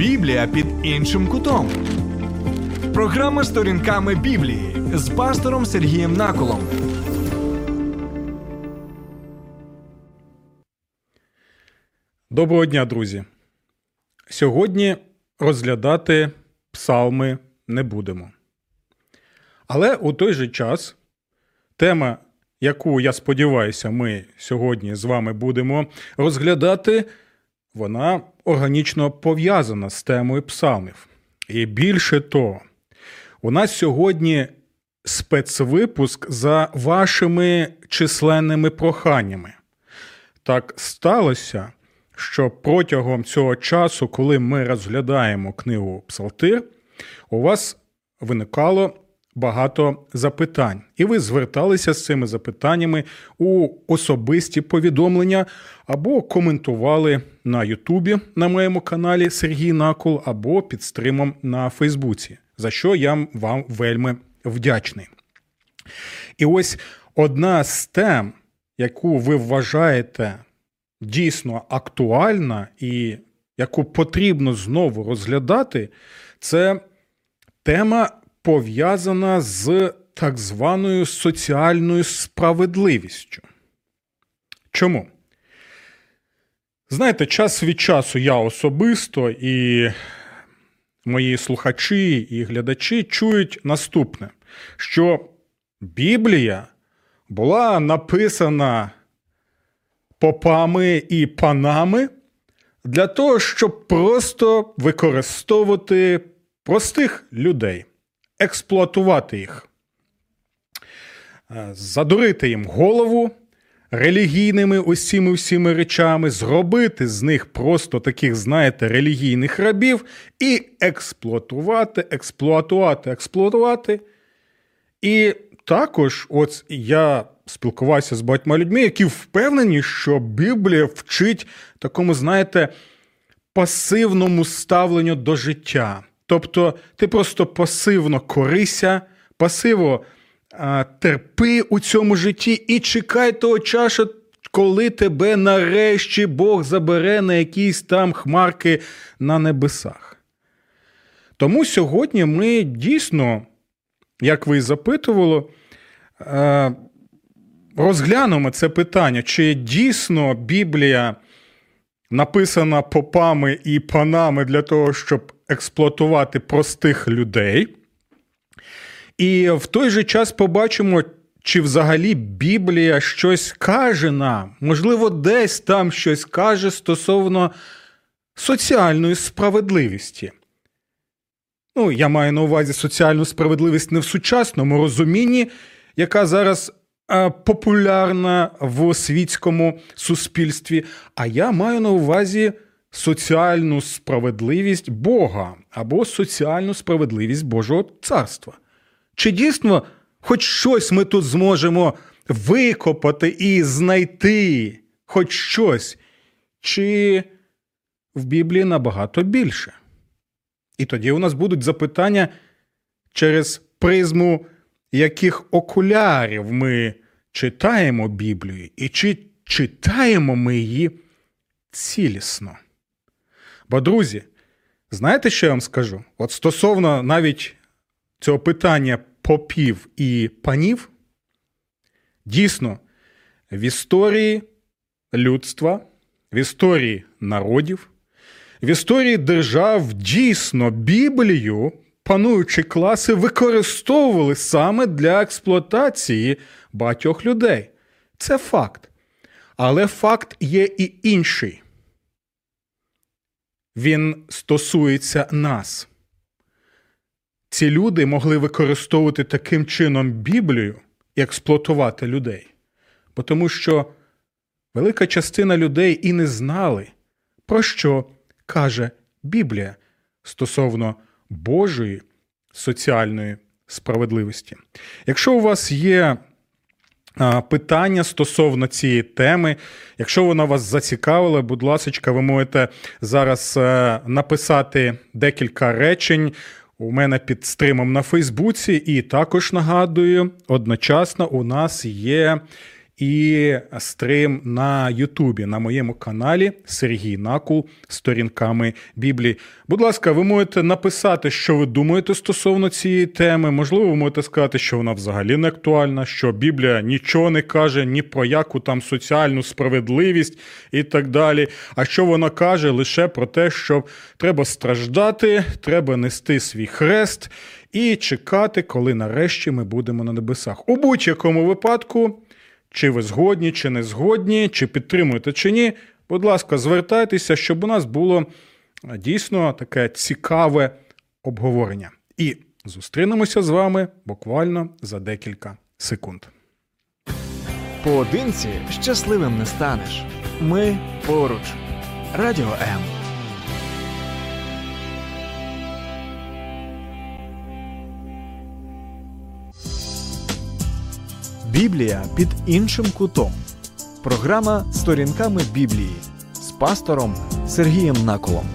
Біблія під іншим кутом. Програма сторінками Біблії з пастором Сергієм Наколом. Доброго дня, друзі. Сьогодні розглядати псалми не будемо. Але у той же час тема, яку я сподіваюся, ми сьогодні з вами будемо розглядати, вона органічно пов'язана з темою псалмів. І більше того, у нас сьогодні спецвипуск за вашими численними проханнями. Так сталося, що протягом цього часу, коли ми розглядаємо книгу Псалтир, у вас виникало багато запитань, і ви зверталися з цими запитаннями у особисті повідомлення або коментували на Ютубі на моєму каналі Сергій Накол, або під стримом на Фейсбуці, за що я вам вельми вдячний. І ось одна з тем, яку ви вважаєте дійсно актуальна і яку потрібно знову розглядати, це тема пов'язана з так званою соціальною справедливістю. Чому? Знаєте, час від часу я особисто і мої слухачі і глядачі чують наступне, що Біблія була написана попами і панами для того, щоб просто використовувати простих людей, експлуатувати їх, е, задурити їм голову релігійними усіми всіми речами, зробити з них просто таких, знаєте, релігійних рабів і експлуатувати, експлуатувати, експлуатувати. І також, от я спілкувався з багатьма людьми, які впевнені, що Біблія вчить такому, знаєте, пасивному ставленню до життя. Тобто ти просто пасивно корися, пасиво а, терпи у цьому житті і чекай того часу, коли тебе нарешті Бог забере на якісь там хмарки на небесах. Тому сьогодні ми дійсно, як ви і запитували, розглянемо це питання, чи дійсно Біблія написана попами і панами для того, щоб експлуатувати простих людей. І в той же час побачимо, чи взагалі Біблія щось каже нам, можливо, десь там щось каже стосовно соціальної справедливості. Ну, я маю на увазі соціальну справедливість не в сучасному розумінні, яка зараз популярна в світському суспільстві. А я маю на увазі соціальну справедливість Бога або соціальну справедливість Божого царства. Чи дійсно хоч щось ми тут зможемо викопати і знайти хоч щось, чи в Біблії набагато більше? І тоді у нас будуть запитання через призму яких окулярів ми читаємо Біблію, і чи читаємо ми її цілісно. Бо, друзі, знаєте, що я вам скажу? От стосовно навіть цього питання попів і панів, дійсно, в історії людства, в історії народів, в історії держав дійсно Біблію пануючі класи використовували саме для експлуатації багатьох людей. Це факт. Але факт є і інший. Він стосується нас. Ці люди могли використовувати таким чином Біблію і експлуатувати людей. Тому що велика частина людей і не знали, про що каже Біблія стосовно Божої соціальної справедливості. Якщо у вас є питання стосовно цієї теми, якщо вона вас зацікавила, будь ласка, ви можете зараз е, написати декілька речень. У мене під стримом на Фейсбуці, і також нагадую, одночасно у нас є і стрим на Ютубі на моєму каналі Сергій Накул сторінками Біблії. Будь ласка, ви можете написати, що ви думаєте стосовно цієї теми. Можливо, ви можете сказати, що вона взагалі не актуальна, що Біблія нічого не каже ні про яку там соціальну справедливість і так далі. А що вона каже лише про те, що треба страждати, треба нести свій хрест і чекати, коли нарешті ми будемо на небесах. У будь-якому випадку. Чи ви згодні, чи не згодні, чи підтримуєте, чи ні. Будь ласка, звертайтеся, щоб у нас було дійсно таке цікаве обговорення. І зустрінемося з вами буквально за декілька секунд. Поодинці щасливим не станеш. Ми поруч. Радіо М. Біблія під іншим кутом. Програма Сторінками Біблії з пастором Сергієм Наколом.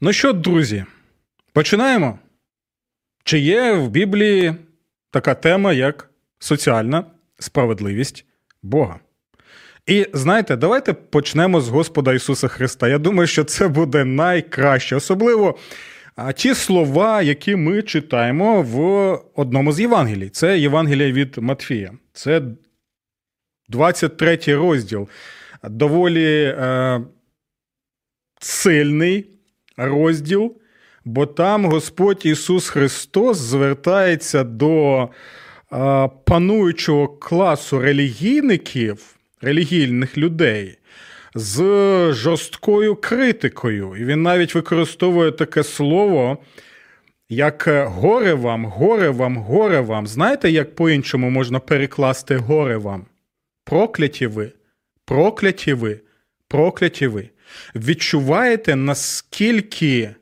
Ну що, друзі, починаємо. Чи є в Біблії така тема, як соціальна справедливість Бога? І знаєте, давайте почнемо з Господа Ісуса Христа. Я думаю, що це буде найкраще, особливо а ті слова, які ми читаємо в одному з Євангелій. Це Євангелія від Матфія. Це 23 розділ. Доволі е, сильний розділ, бо там Господь Ісус Христос звертається до е, пануючого класу релігійників, релігійних людей з жорсткою критикою. І він навіть використовує таке слово, як горе вам, горе вам, горе вам. Знаєте, як по-іншому можна перекласти горе вам? Прокляті ви, прокляті ви, прокляті ви. Відчуваєте, наскільки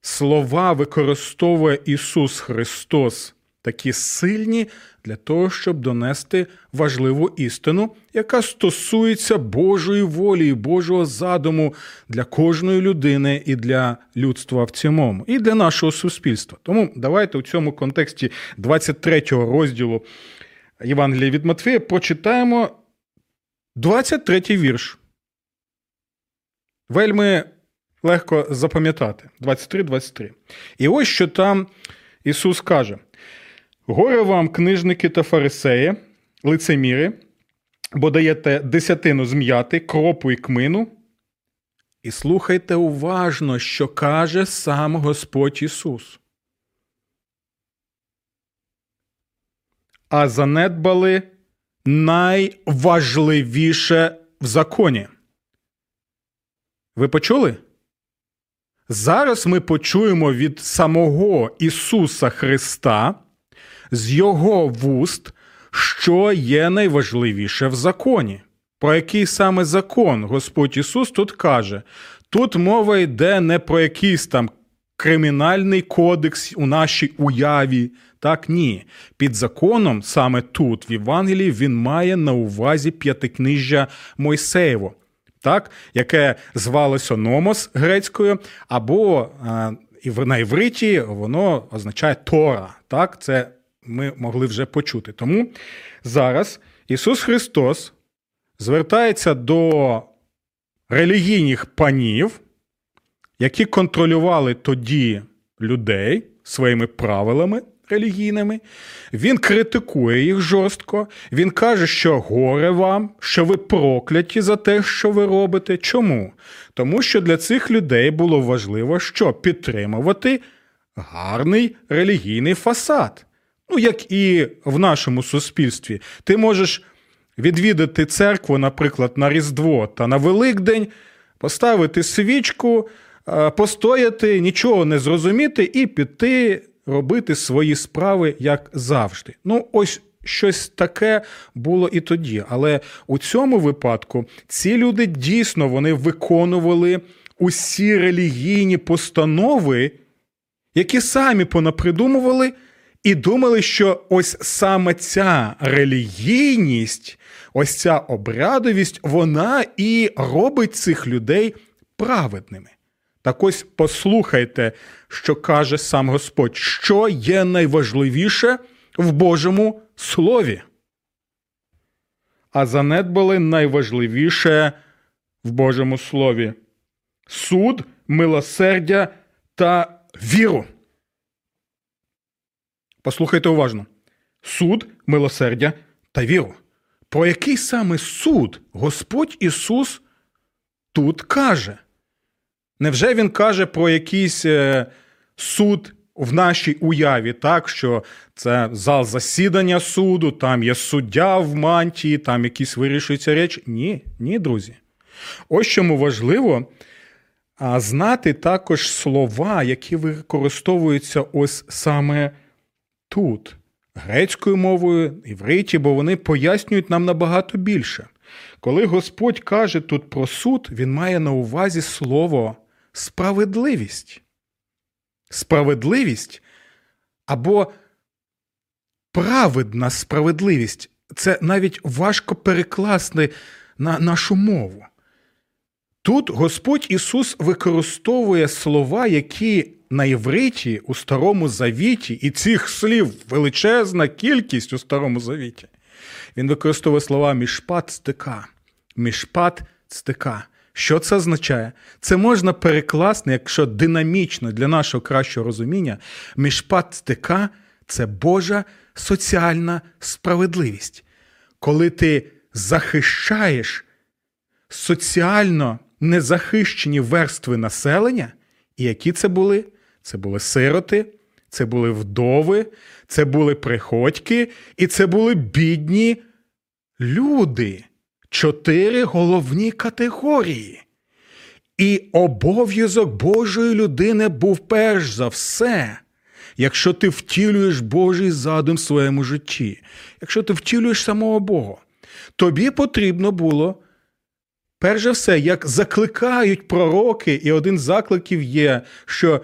слова використовує Ісус Христос такі сильні для того, щоб донести важливу істину, яка стосується Божої волі і Божого задуму для кожної людини і для людства в цілому, і для нашого суспільства. Тому давайте у цьому контексті 23-го розділу Євангелія від Матфея прочитаємо 23-й вірш. Вельми легко запам'ятати 23-23. І ось що там Ісус каже. Горе вам, книжники та фарисеї, лицеміри, бо даєте десятину зм'яти, кропу і кмину. І слухайте уважно, що каже сам Господь Ісус. А занедбали найважливіше в законі. Ви почули? Зараз ми почуємо від самого Ісуса Христа з його вуст, що є найважливіше в законі. Про який саме закон Господь Ісус тут каже? Тут мова йде не про якийсь там кримінальний кодекс у нашій уяві. Так, ні. Під законом, саме тут, в Євангелії, він має на увазі п'ятикнижжя Мойсеєво, так, яке звалося Номос грецькою, або а, на івриті воно означає Тора. Так, Це ми могли вже почути. Тому зараз Ісус Христос звертається до релігійних панів, які контролювали тоді людей своїми правилами релігійними. Він критикує їх жорстко. Він каже, що горе вам, що ви прокляті за те, що ви робите. Чому? Тому що для цих людей було важливо, що підтримувати гарний релігійний фасад. Ну, як і в нашому суспільстві, ти можеш відвідати церкву, наприклад, на Різдво та на Великдень, поставити свічку, е, постояти, нічого не зрозуміти і піти робити свої справи як завжди. Ну, ось. Щось таке було і тоді. Але у цьому випадку ці люди дійсно вони виконували усі релігійні постанови, які самі понапридумували і думали, що ось саме ця релігійність, ось ця обрядовість, вона і робить цих людей праведними. Так ось послухайте, що каже сам Господь, що є найважливіше в Божому Слові. А занедбали найважливіше в Божому Слові суд, милосердя та віру. Послухайте уважно: суд, милосердя та віру. Про який саме суд Господь Ісус тут каже? Невже Він каже про якийсь е, суд в нашій уяві, так, що це зал засідання суду, там є суддя в мантії, там якісь вирішуються речі? Ні, ні, друзі. Ось чому важливо знати також слова, які використовуються ось саме тут, грецькою мовою, івриті, бо вони пояснюють нам набагато більше. Коли Господь каже тут про суд, він має на увазі слово справедливість. Справедливість або праведна справедливість це навіть важко перекласти на нашу мову. Тут Господь Ісус використовує слова, які на євриті у Старому Завіті, і цих слів величезна кількість у Старому Завіті. Він використовує слова мішпат стика. Мішпат стика. Що це означає? Це можна перекласти, якщо динамічно для нашого кращого розуміння, мішпат стика це Божа соціальна справедливість. Коли ти захищаєш соціально незахищені верстви населення, і які це були? Це були сироти, це були вдови, це були приходьки, і це були бідні люди. Чотири головні категорії. І обов'язок Божої людини був перш за все, якщо ти втілюєш Божий задум в своєму житті, якщо ти втілюєш самого Бога, тобі потрібно було Перш за все, як закликають пророки, і один з закликів є, що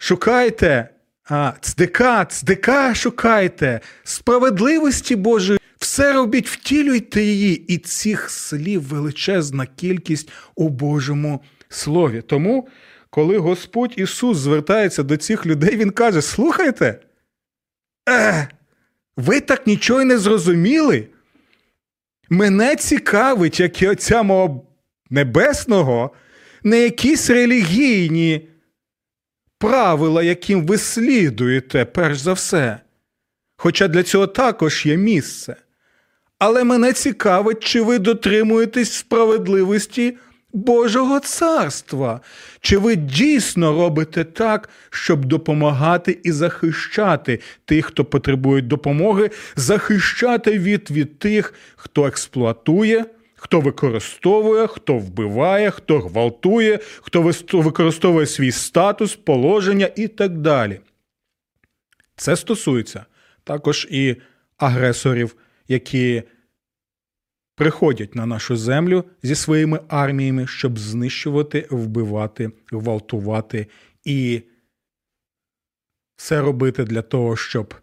шукайте а, цдика, цдика шукайте, справедливості Божої, все робіть, втілюйте її, і цих слів величезна кількість у Божому Слові. Тому, коли Господь Ісус звертається до цих людей, Він каже: Слухайте, е, ви так нічого й не зрозуміли. Мене цікавить, як і Отця мого Небесного, не якісь релігійні правила, яким ви слідуєте, перш за все. Хоча для цього також є місце. Але мене цікавить, чи ви дотримуєтесь справедливості Божого царства. Чи ви дійсно робите так, щоб допомагати і захищати тих, хто потребує допомоги, захищати від, від тих, хто експлуатує, хто використовує, хто вбиває, хто гвалтує, хто використовує свій статус, положення і так далі? Це стосується також і агресорів, які приходять на нашу землю зі своїми арміями, щоб знищувати, вбивати, гвалтувати і все робити для того, щоб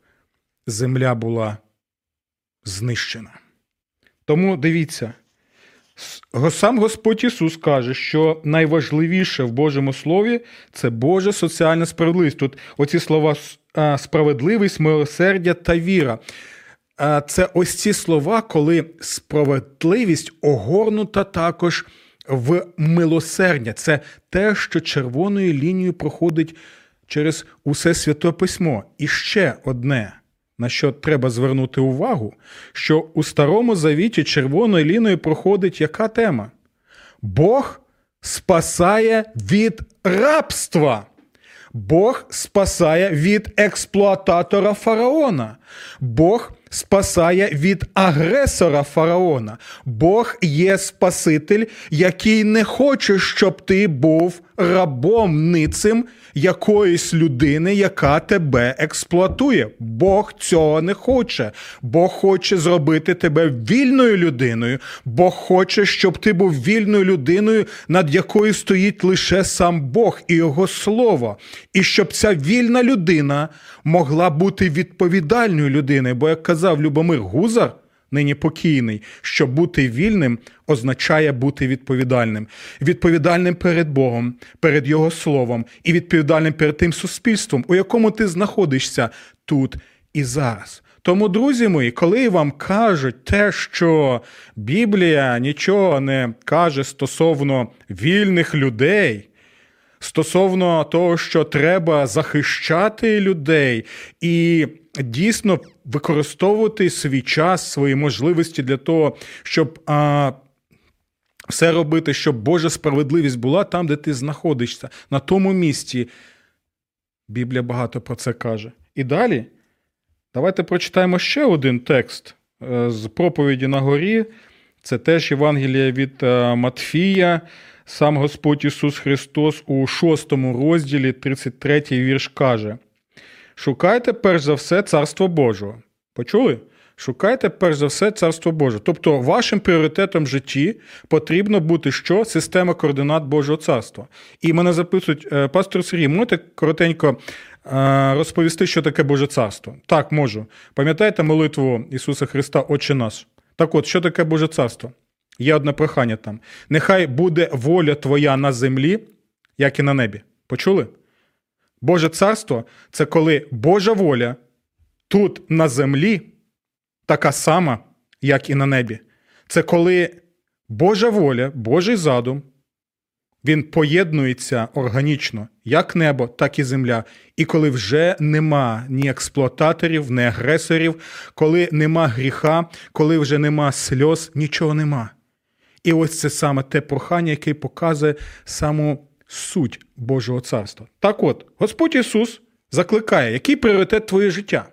земля була знищена. Тому дивіться, сам Господь Ісус каже, що найважливіше в Божому Слові це Божа соціальна справедливість. Тут оці слова справедливість, милосердя та віра це ось ці слова, коли справедливість огорнута також в милосердя. Це те, що червоною лінією проходить через усе святе письмо. І ще одне. На що треба звернути увагу, що у Старому Завіті червоною ліною проходить яка тема? Бог спасає від рабства. Бог спасає від експлуататора фараона. Бог спасає від агресора фараона. Бог є Спаситель, який не хоче, щоб ти був рабом ницим якоїсь людини, яка тебе експлуатує. Бог цього не хоче. Бог хоче зробити тебе вільною людиною. Бог хоче, щоб ти був вільною людиною, над якою стоїть лише сам Бог і Його Слово. І щоб ця вільна людина могла бути відповідальною людиною. Бо, як казав Любомир Гузар, нині покійний, що бути вільним означає бути відповідальним, відповідальним перед Богом, перед Його словом і відповідальним перед тим суспільством, у якому ти знаходишся тут і зараз. Тому, друзі мої, коли вам кажуть те, що Біблія нічого не каже стосовно вільних людей, стосовно того, що треба захищати людей і дійсно використовувати свій час, свої можливості для того, щоб а, все робити, щоб Божа справедливість була там, де ти знаходишся, на тому місці. Біблія багато про це каже. І далі. Давайте прочитаємо ще один текст е, з проповіді на горі. Це теж Євангелія від е, Матфія, сам Господь Ісус Христос у шостому розділі, 33 вірш каже: Шукайте перш за все Царство Божого. Почули? Шукайте перш за все Царство Боже. Тобто, вашим пріоритетом в житті потрібно бути що? Система координат Божого царства. І мене записують, е, пастор Сергій, можете коротенько Е, розповісти, що таке Боже Царство. Так, можу. Пам'ятаєте молитву Ісуса Христа, Отче наш? Так от, що таке Боже Царство? Є одне прохання там. Нехай буде воля Твоя на землі, як і на небі. Почули? Боже царство це коли Божа воля тут на землі така сама, як і на небі. Це коли Божа воля, Божий задум він поєднується органічно, як небо, так і земля. І коли вже нема ні експлуататорів, ні агресорів, коли нема гріха, коли вже нема сльоз, нічого нема. І ось це саме те прохання, яке показує саму суть Божого царства. Так от, Господь Ісус закликає, який пріоритет твоє життя?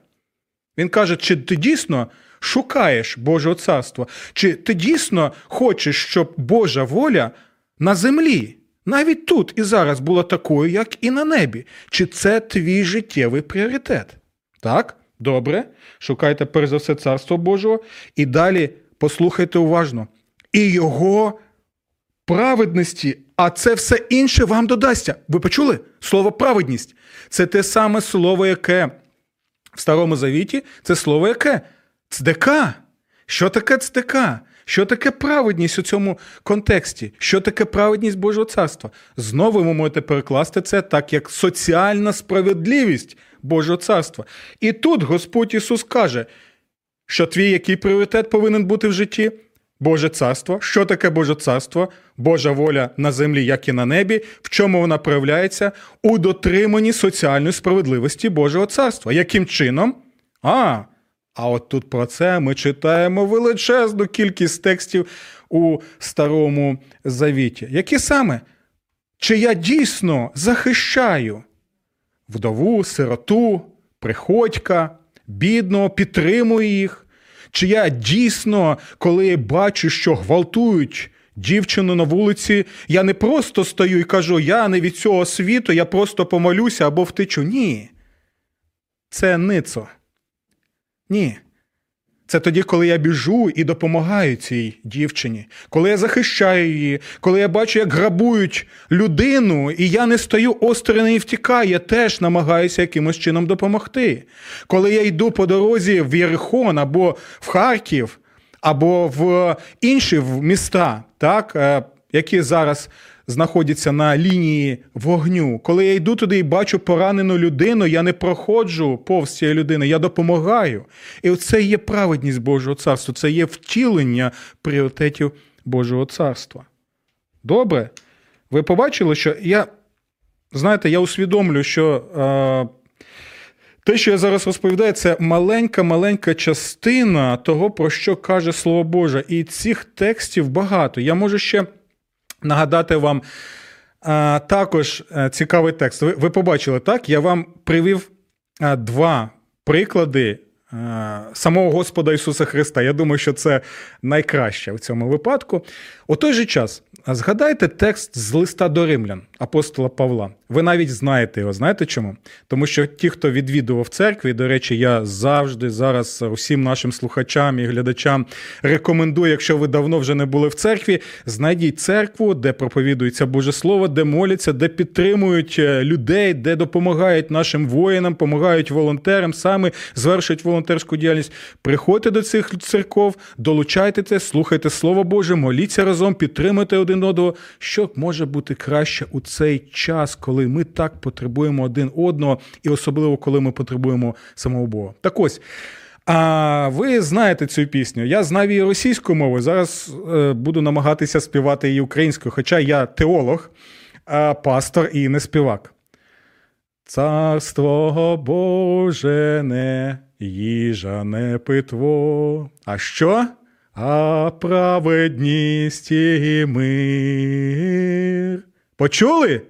Він каже, чи ти дійсно шукаєш Божого царства, чи ти дійсно хочеш, щоб Божа воля на землі навіть тут і зараз була такою, як і на небі. Чи це твій життєвий пріоритет? Так? Добре. Шукайте перш за все Царство Божого і далі послухайте уважно. І його праведності, а це все інше вам додасться. Ви почули? Слово праведність. Це те саме слово, яке в Старому Завіті, це слово яке? Цдека. Що таке цдека? Що таке праведність у цьому контексті? Що таке праведність Божого царства? Знову ви можете перекласти це так, як соціальна справедливість Божого царства. І тут Господь Ісус каже, що твій який пріоритет повинен бути в житті? Боже царство. Що таке Боже царство? Божа воля на землі, як і на небі, в чому вона проявляється? У дотриманні соціальної справедливості Божого царства. Яким чином? А, а от тут про це ми читаємо величезну кількість текстів у Старому Завіті. Які саме? Чи я дійсно захищаю вдову, сироту, приходька, бідного, підтримую їх? Чи я дійсно, коли бачу, що гвалтують дівчину на вулиці, я не просто стою і кажу, я не від цього світу, я просто помолюся або втечу. Ні. Це ницо. Ні. Це тоді, коли я біжу і допомагаю цій дівчині, коли я захищаю її, коли я бачу, як грабують людину, і я не стою осторонь і втікаю, я теж намагаюся якимось чином допомогти. Коли я йду по дорозі в Єрихон або в Харків, або в інші міста, так, е, які зараз знаходяться на лінії вогню. Коли я йду туди і бачу поранену людину, я не проходжу повз цієї людини, я допомагаю. І це є праведність Божого царства, це є втілення пріоритетів Божого царства. Добре? Ви побачили, що я, знаєте, я усвідомлю, що. Е, те, що я зараз розповідаю, це маленька-маленька частина того, про що каже Слово Боже. І цих текстів багато. Я можу ще нагадати вам а, також е, цікавий текст. Ви, ви побачили, так? Я вам привів а, два приклади. Самого Господа Ісуса Христа. Я думаю, що це найкраще в цьому випадку. У той же час Згадайте текст з листа до римлян апостола Павла. Ви навіть знаєте його. Знаєте чому? Тому що ті, хто відвідував церкві, до речі, я завжди зараз усім нашим слухачам і глядачам рекомендую, якщо ви давно вже не були в церкві, знайдіть церкву, де проповідується Боже Слово, де моляться, де підтримують е, людей, де допомагають нашим воїнам, допомагають волонтерам, саме звершують волонтерську діяльність. Приходьте до цих церков, долучайте це, слухайте Слово Боже, моліться разом, підтримуйте один одного. Що може бути краще у цей час, коли ми так потребуємо один одного, і особливо коли ми потребуємо самого Бога. Так ось. А ви знаєте цю пісню? Я знав її російською мовою. Зараз е, буду намагатися співати її українською, хоча я теолог, а пастор і не співак. Царство Боже не їжа не питво. А що? А праведність і мир. Почули?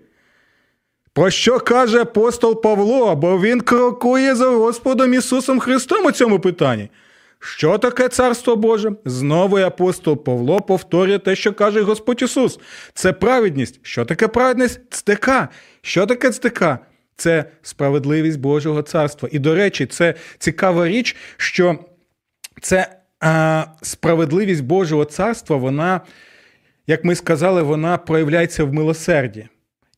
Про що каже апостол Павло, бо він крокує за Господом Ісусом Христом у цьому питанні. Що таке Царство Боже? Знову апостол Павло повторює те, що каже Господь Ісус. Це праведність. Що таке праведність? Цтика. Що таке цтика? Це справедливість Божого царства. І, до речі, це цікава річ, що це а, справедливість Божого царства, вона, як ми сказали, вона проявляється в милосерді.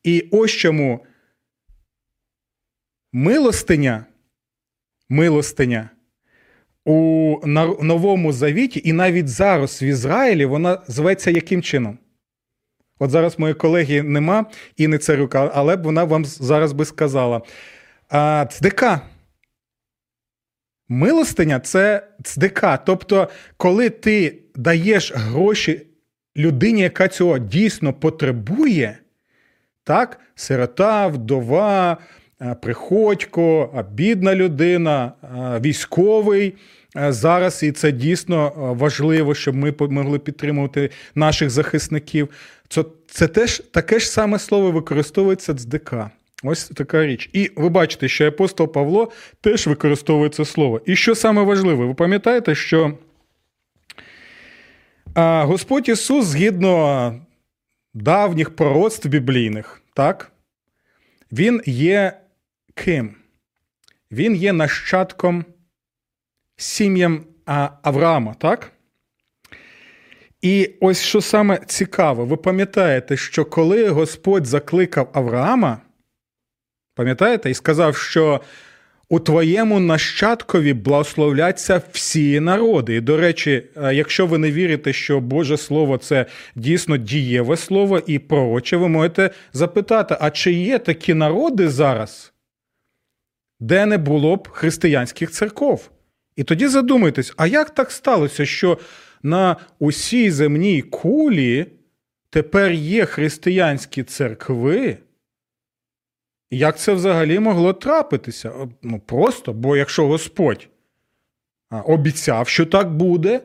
І ось чому милостиня, милостиня у Новому Завіті, і навіть зараз в Ізраїлі вона зветься яким чином? От зараз моєї колеги нема і не царюка, але б вона вам зараз би сказала. А, Цдика. Милостиня це цдика. Тобто, коли ти даєш гроші людині, яка цього дійсно потребує, так, сирота, вдова, приходько, бідна людина, військовий. Зараз і це дійсно важливо, щоб ми могли підтримувати наших захисників. Це це теж таке ж саме слово використовується ДК. Ось така річ. І ви бачите, що апостол Павло теж використовує це слово. І що саме важливе, ви пам'ятаєте, що Господь Ісус, згідно давніх пророцтв біблійних, так, він є ким? Він є нащадком сім'ям Авраама, так? І ось що саме цікаве, ви пам'ятаєте, що коли Господь закликав Авраама, пам'ятаєте, і сказав, що у твоєму нащадкові благословляться всі народи. І, до речі, е, якщо ви не вірите, що Боже Слово це дійсно дієве слово і пророче, ви можете запитати: а чи є такі народи зараз, де не було б християнських церков? І тоді задумайтесь, а як так сталося, що на усій земній кулі тепер є християнські церкви? Як це взагалі могло трапитися? Ну просто, бо якщо Господь обіцяв, що так буде,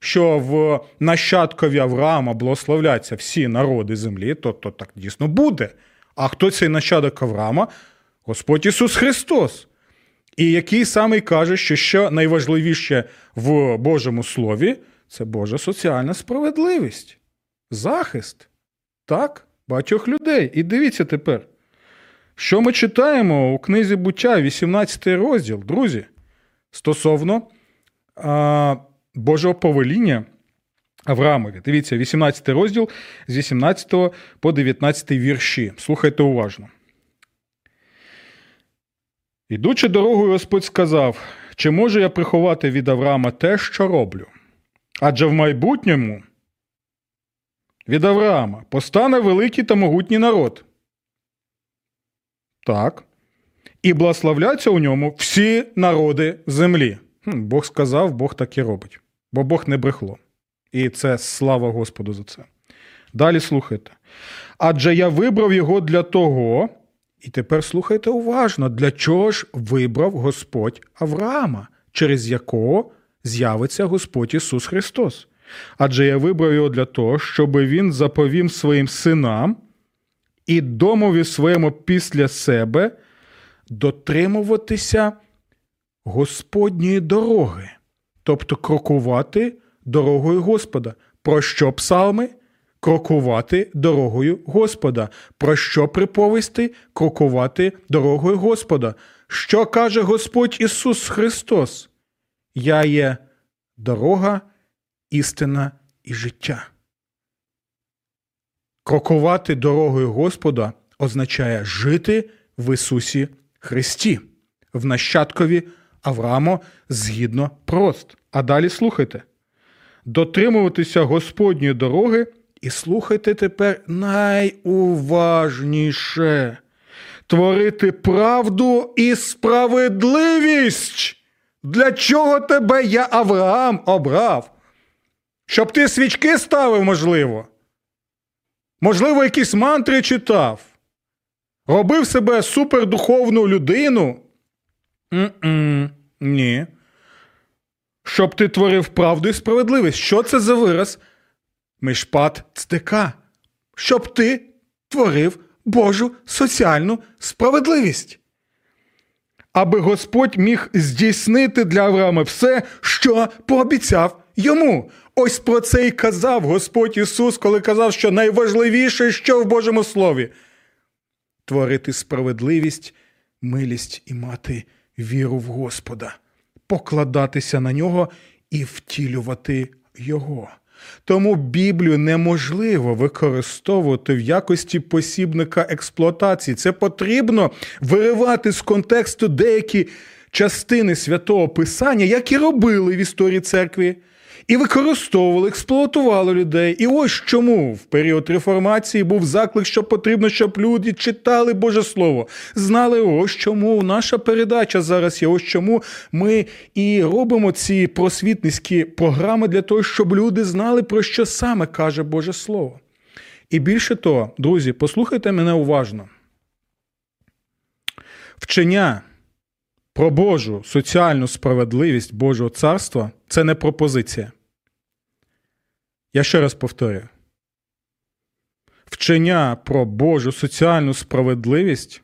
що в нащадкові Авраама благословляться всі народи землі, то, то так дійсно буде. А хто цей нащадок Авраама? Господь Ісус Христос. І який саме каже, що що найважливіше в Божому Слові це Божа соціальна справедливість, захист так, багатьох людей. І дивіться тепер. Що ми читаємо у книзі буття, 18 розділ, друзі, стосовно а, Божого повеління Авраамові. Дивіться, 18 розділ з 18 по 19 вірші. Слухайте уважно. Ідучи дорогою, Господь сказав: чи можу я приховати від Авраама те, що роблю? Адже в майбутньому від Авраама постане великий та могутній народ. Так. І благословляться у ньому всі народи землі. Хм, Бог сказав, Бог так і робить. Бо Бог не брехло. І це слава Господу за це. Далі слухайте. Адже я вибрав його для того, і тепер слухайте уважно, для чого ж вибрав Господь Авраама, через якого з'явиться Господь Ісус Христос. Адже я вибрав його для того, щоб Він заповім своїм синам і домові своєму після себе дотримуватися Господньої дороги, тобто крокувати дорогою Господа. Про що псалми? Крокувати дорогою Господа. Про що приповісти? Крокувати дорогою Господа. Що каже Господь Ісус Христос? Я є дорога, істина і життя. Крокувати дорогою Господа означає жити в Ісусі Христі, в нащадкові Авраamo згідно прост. А далі слухайте. Дотримуватися Господньої дороги і слухайте тепер найуважніше. Творити правду і справедливість. Для чого тебе я Авраам обрав? Щоб ти свічки ставив, можливо. Можливо, якісь мантри читав. Робив себе супердуховну людину. М-м, Ні. Щоб ти творив правду і справедливість. Що це за вираз? Мишпат цтика. Щоб ти творив Божу соціальну справедливість. Аби Господь міг здійснити для Авраама все, що пообіцяв йому. Ось про це й казав Господь Ісус, коли казав, що найважливіше, що в Божому Слові творити справедливість, милість і мати віру в Господа, покладатися на нього і втілювати Його. Тому Біблію неможливо використовувати в якості посібника експлуатації. Це потрібно виривати з контексту деякі частини святого Писання, як і робили в історії церкви. І використовували, експлуатували людей. І ось чому в період реформації був заклик, що потрібно, щоб люди читали Боже Слово, знали, ось чому наша передача зараз є. Ось чому ми і робимо ці просвітницькі програми для того, щоб люди знали, про що саме каже Боже Слово. І більше того, друзі, послухайте мене уважно. Вчення про Божу соціальну справедливість Божого царства це не пропозиція. Я ще раз повторюю. Вчення про Божу соціальну справедливість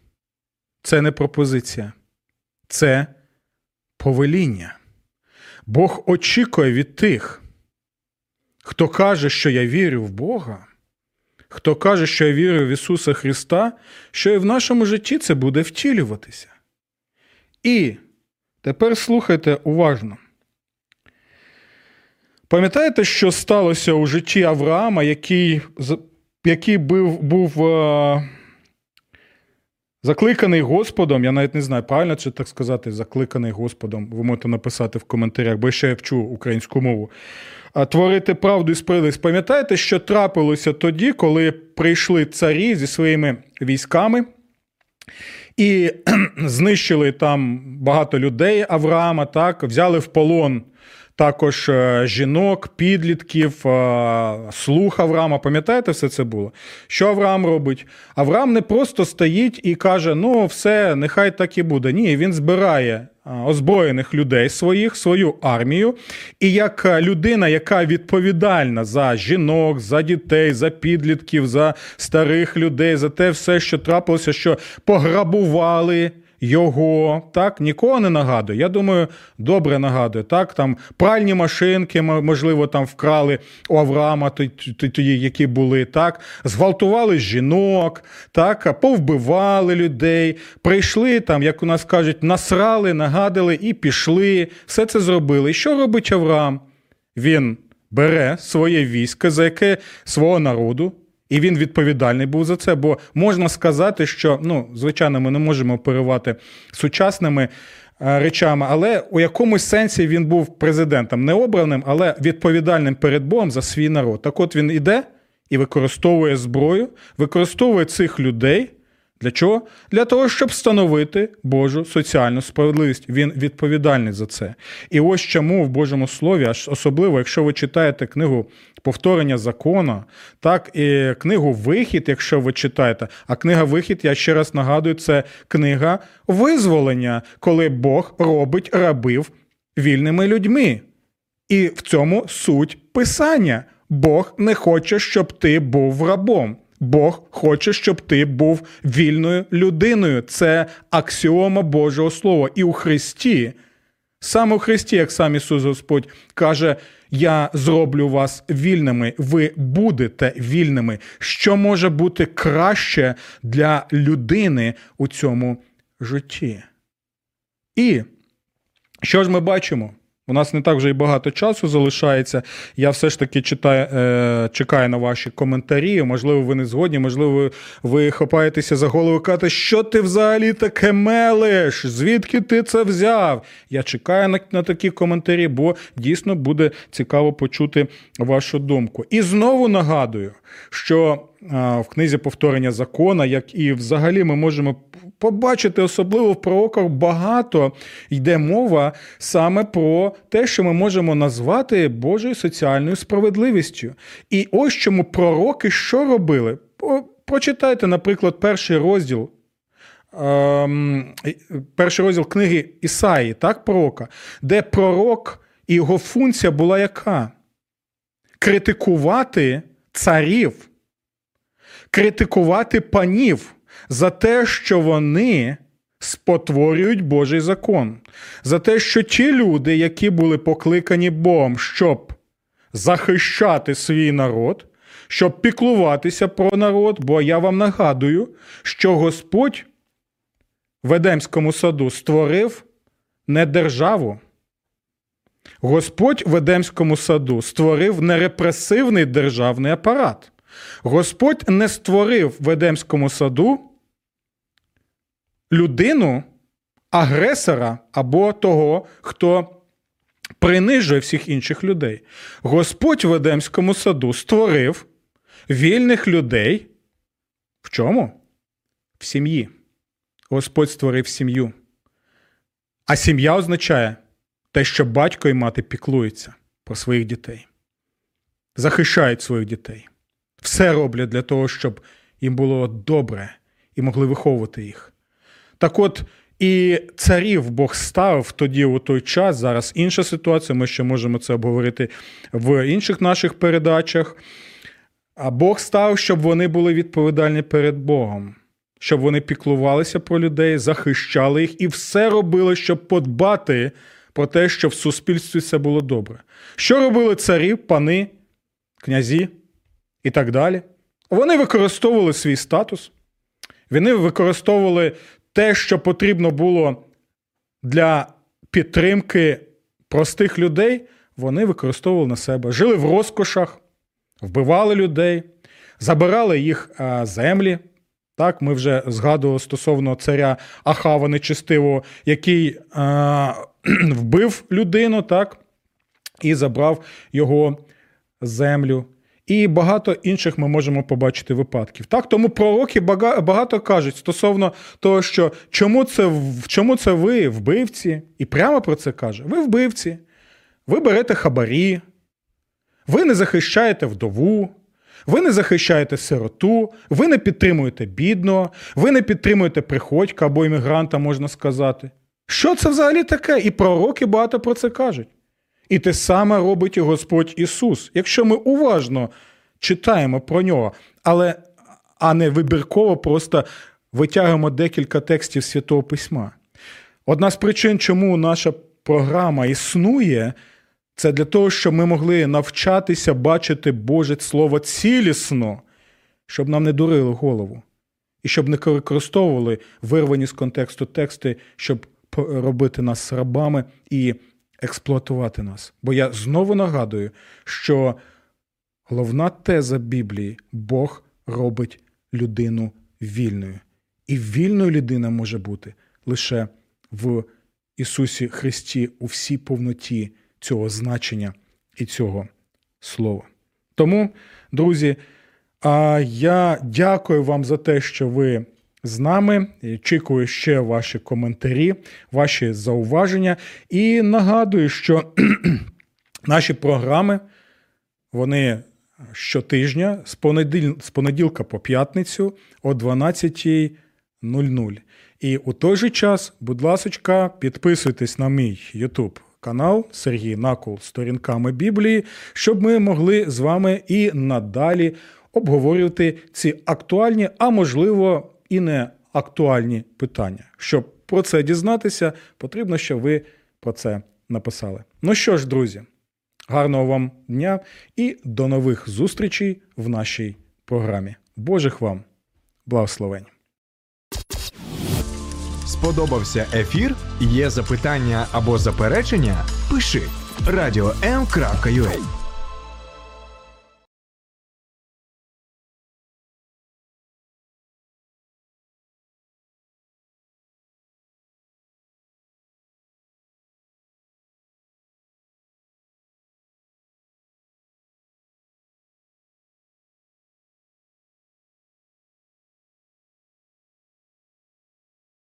це не пропозиція, це повеління. Бог очікує від тих, хто каже, що я вірю в Бога, хто каже, що я вірю в Ісуса Христа, що і в нашому житті це буде втілюватися. І тепер слухайте уважно. Пам'ятаєте, що сталося у житті Авраама, який який був був е, закликаний Господом? Я навіть не знаю, правильно чи так сказати, закликаний Господом. Ви можете написати в коментарях, бо ще я вчу українську мову. Творити правду і справедливість. Пам'ятаєте, що трапилося тоді, коли прийшли царі зі своїми військами? І знищили там багато людей Авраама, так, взяли в полон також е, жінок, підлітків, е, слух Авраама. Пам'ятаєте, все це було? Що Авраам робить? Авраам не просто стоїть і каже: ну, все, нехай так і буде. Ні, він збирає. Е, озброєних людей своїх, свою армію, і як людина, яка відповідальна за жінок, за дітей, за підлітків, за старих людей, за те все, що трапилося, що пограбували його, так, нікого не нагадує. Я думаю, добре нагадує. Так, там пральні машинки, можливо, там вкрали у Авраама, які були, так, зґвалтували жінок, так, повбивали людей, прийшли там, як у нас кажуть, насрали, нагадали і пішли. Все це зробили. І що робить Авраам? Він бере своє військо, за яке свого народу. І він відповідальний був за це, бо можна сказати, що ну, звичайно, ми не можемо оперувати сучасними е, речами, але у якомусь сенсі він був президентом не обраним, але відповідальним перед Богом за свій народ. Так от він іде і використовує зброю, використовує цих людей. Для чого? Для того, щоб встановити Божу соціальну справедливість. Він відповідальний за це. І ось чому в Божому Слові, аж особливо, якщо ви читаєте книгу повторення закону, так і книгу Вихід, якщо ви читаєте. А книга Вихід, я ще раз нагадую, це книга визволення, коли Бог робить рабів вільними людьми. І в цьому суть писання. Бог не хоче, щоб ти був рабом. Бог хоче, щоб ти був вільною людиною. Це аксіома Божого Слова. І у Христі, саме у Христі, як сам Ісус Господь каже, я зроблю вас вільними, ви будете вільними. Що може бути краще для людини у цьому житті? І що ж ми бачимо? У нас не так вже і багато часу залишається. Я все ж таки читаю, е, чекаю на ваші коментарі. Можливо, ви не згодні, можливо, ви, хапаєтеся за голову і кажете, що ти взагалі таке мелиш? Звідки ти це взяв? Я чекаю на, на такі коментарі, бо дійсно буде цікаво почути вашу думку. І знову нагадую, що в книзі повторення закона, як і взагалі ми можемо побачити, особливо в пророках, багато йде мова саме про те, що ми можемо назвати Божою соціальною справедливістю. І ось чому пророки що робили? Прочитайте, наприклад, перший розділ. Ем, перший розділ книги Ісаї, так, пророка, де пророк і його функція була яка? Критикувати царів критикувати панів за те, що вони спотворюють Божий закон, за те, що ті люди, які були покликані Богом, щоб захищати свій народ, щоб піклуватися про народ, бо я вам нагадую, що Господь в Едемському саду створив не державу. Господь в Едемському саду створив нерепресивний державний апарат. Господь не створив в Едемському саду людину, агресора або того, хто принижує всіх інших людей. Господь в Едемському саду створив вільних людей. В чому? В сім'ї. Господь створив сім'ю. А сім'я означає те, що батько і мати піклуються про своїх дітей, захищають своїх дітей все роблять для того, щоб їм було добре і могли виховувати їх. Так от і царів Бог ставив тоді у той час. Зараз інша ситуація. Ми ще можемо це обговорити в інших наших передачах. А Бог став, щоб вони були відповідальні перед Богом, щоб вони піклувалися про людей, захищали їх і все робили, щоб подбати про те, щоб в суспільстві все було добре. Що робили царі, пани, князі? і так далі. Вони використовували свій статус, вони використовували те, що потрібно було для підтримки простих людей. Вони використовували на себе, жили в розкошах, вбивали людей, забирали їх землі. Так, Ми вже згадували стосовно царя Ахава нечистивого, який а, вбив людину так, і забрав його землю. І багато інших ми можемо побачити випадків. Так, Тому пророки багато кажуть стосовно того, що чому це чому це ви вбивці, і прямо про це каже: ви вбивці, ви берете хабарі, ви не захищаєте вдову, ви не захищаєте сироту, ви не підтримуєте бідного, ви не підтримуєте приходька або іммігранта, можна сказати. Що це взагалі таке? І пророки багато про це кажуть. І те саме робить і Господь Ісус. Якщо ми уважно читаємо про нього, але а не вибірково просто витягуємо декілька текстів Святого Письма. Одна з причин, чому наша програма існує, це для того, щоб ми могли навчатися бачити Боже Слово цілісно, щоб нам не дурили голову. І щоб не використовували вирвані з контексту тексти, щоб робити нас рабами і експлуатувати нас. Бо я знову нагадую, що головна теза Біблії Бог робить людину вільною. І вільною людина може бути лише в Ісусі Христі у всій повноті цього значення і цього слова. Тому, друзі, я дякую вам за те, що ви з нами. Чекаю ще ваші коментарі, ваші зауваження. І нагадую, що наші програми вони щотижня з понеділ... з понеділка по п'ятницю о 12.00. І у той же час, будь ласка, підписуйтесь на мій YouTube канал Сергій Накол сторінками Біблії, щоб ми могли з вами і надалі обговорювати ці актуальні, а можливо, і не актуальні питання. Щоб про це дізнатися, потрібно, щоб ви про це написали. Ну що ж, друзі, гарного вам дня і до нових зустрічей в нашій програмі. Божих вам благословень! Сподобався ефір? Є запитання або заперечення? Пиши радіом.ua